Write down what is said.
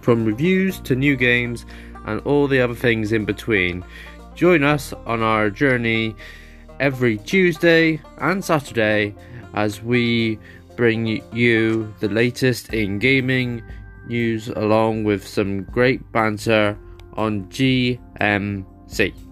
from reviews to new games and all the other things in between. Join us on our journey every Tuesday and Saturday as we bring you the latest in gaming news along with some great banter on GMC.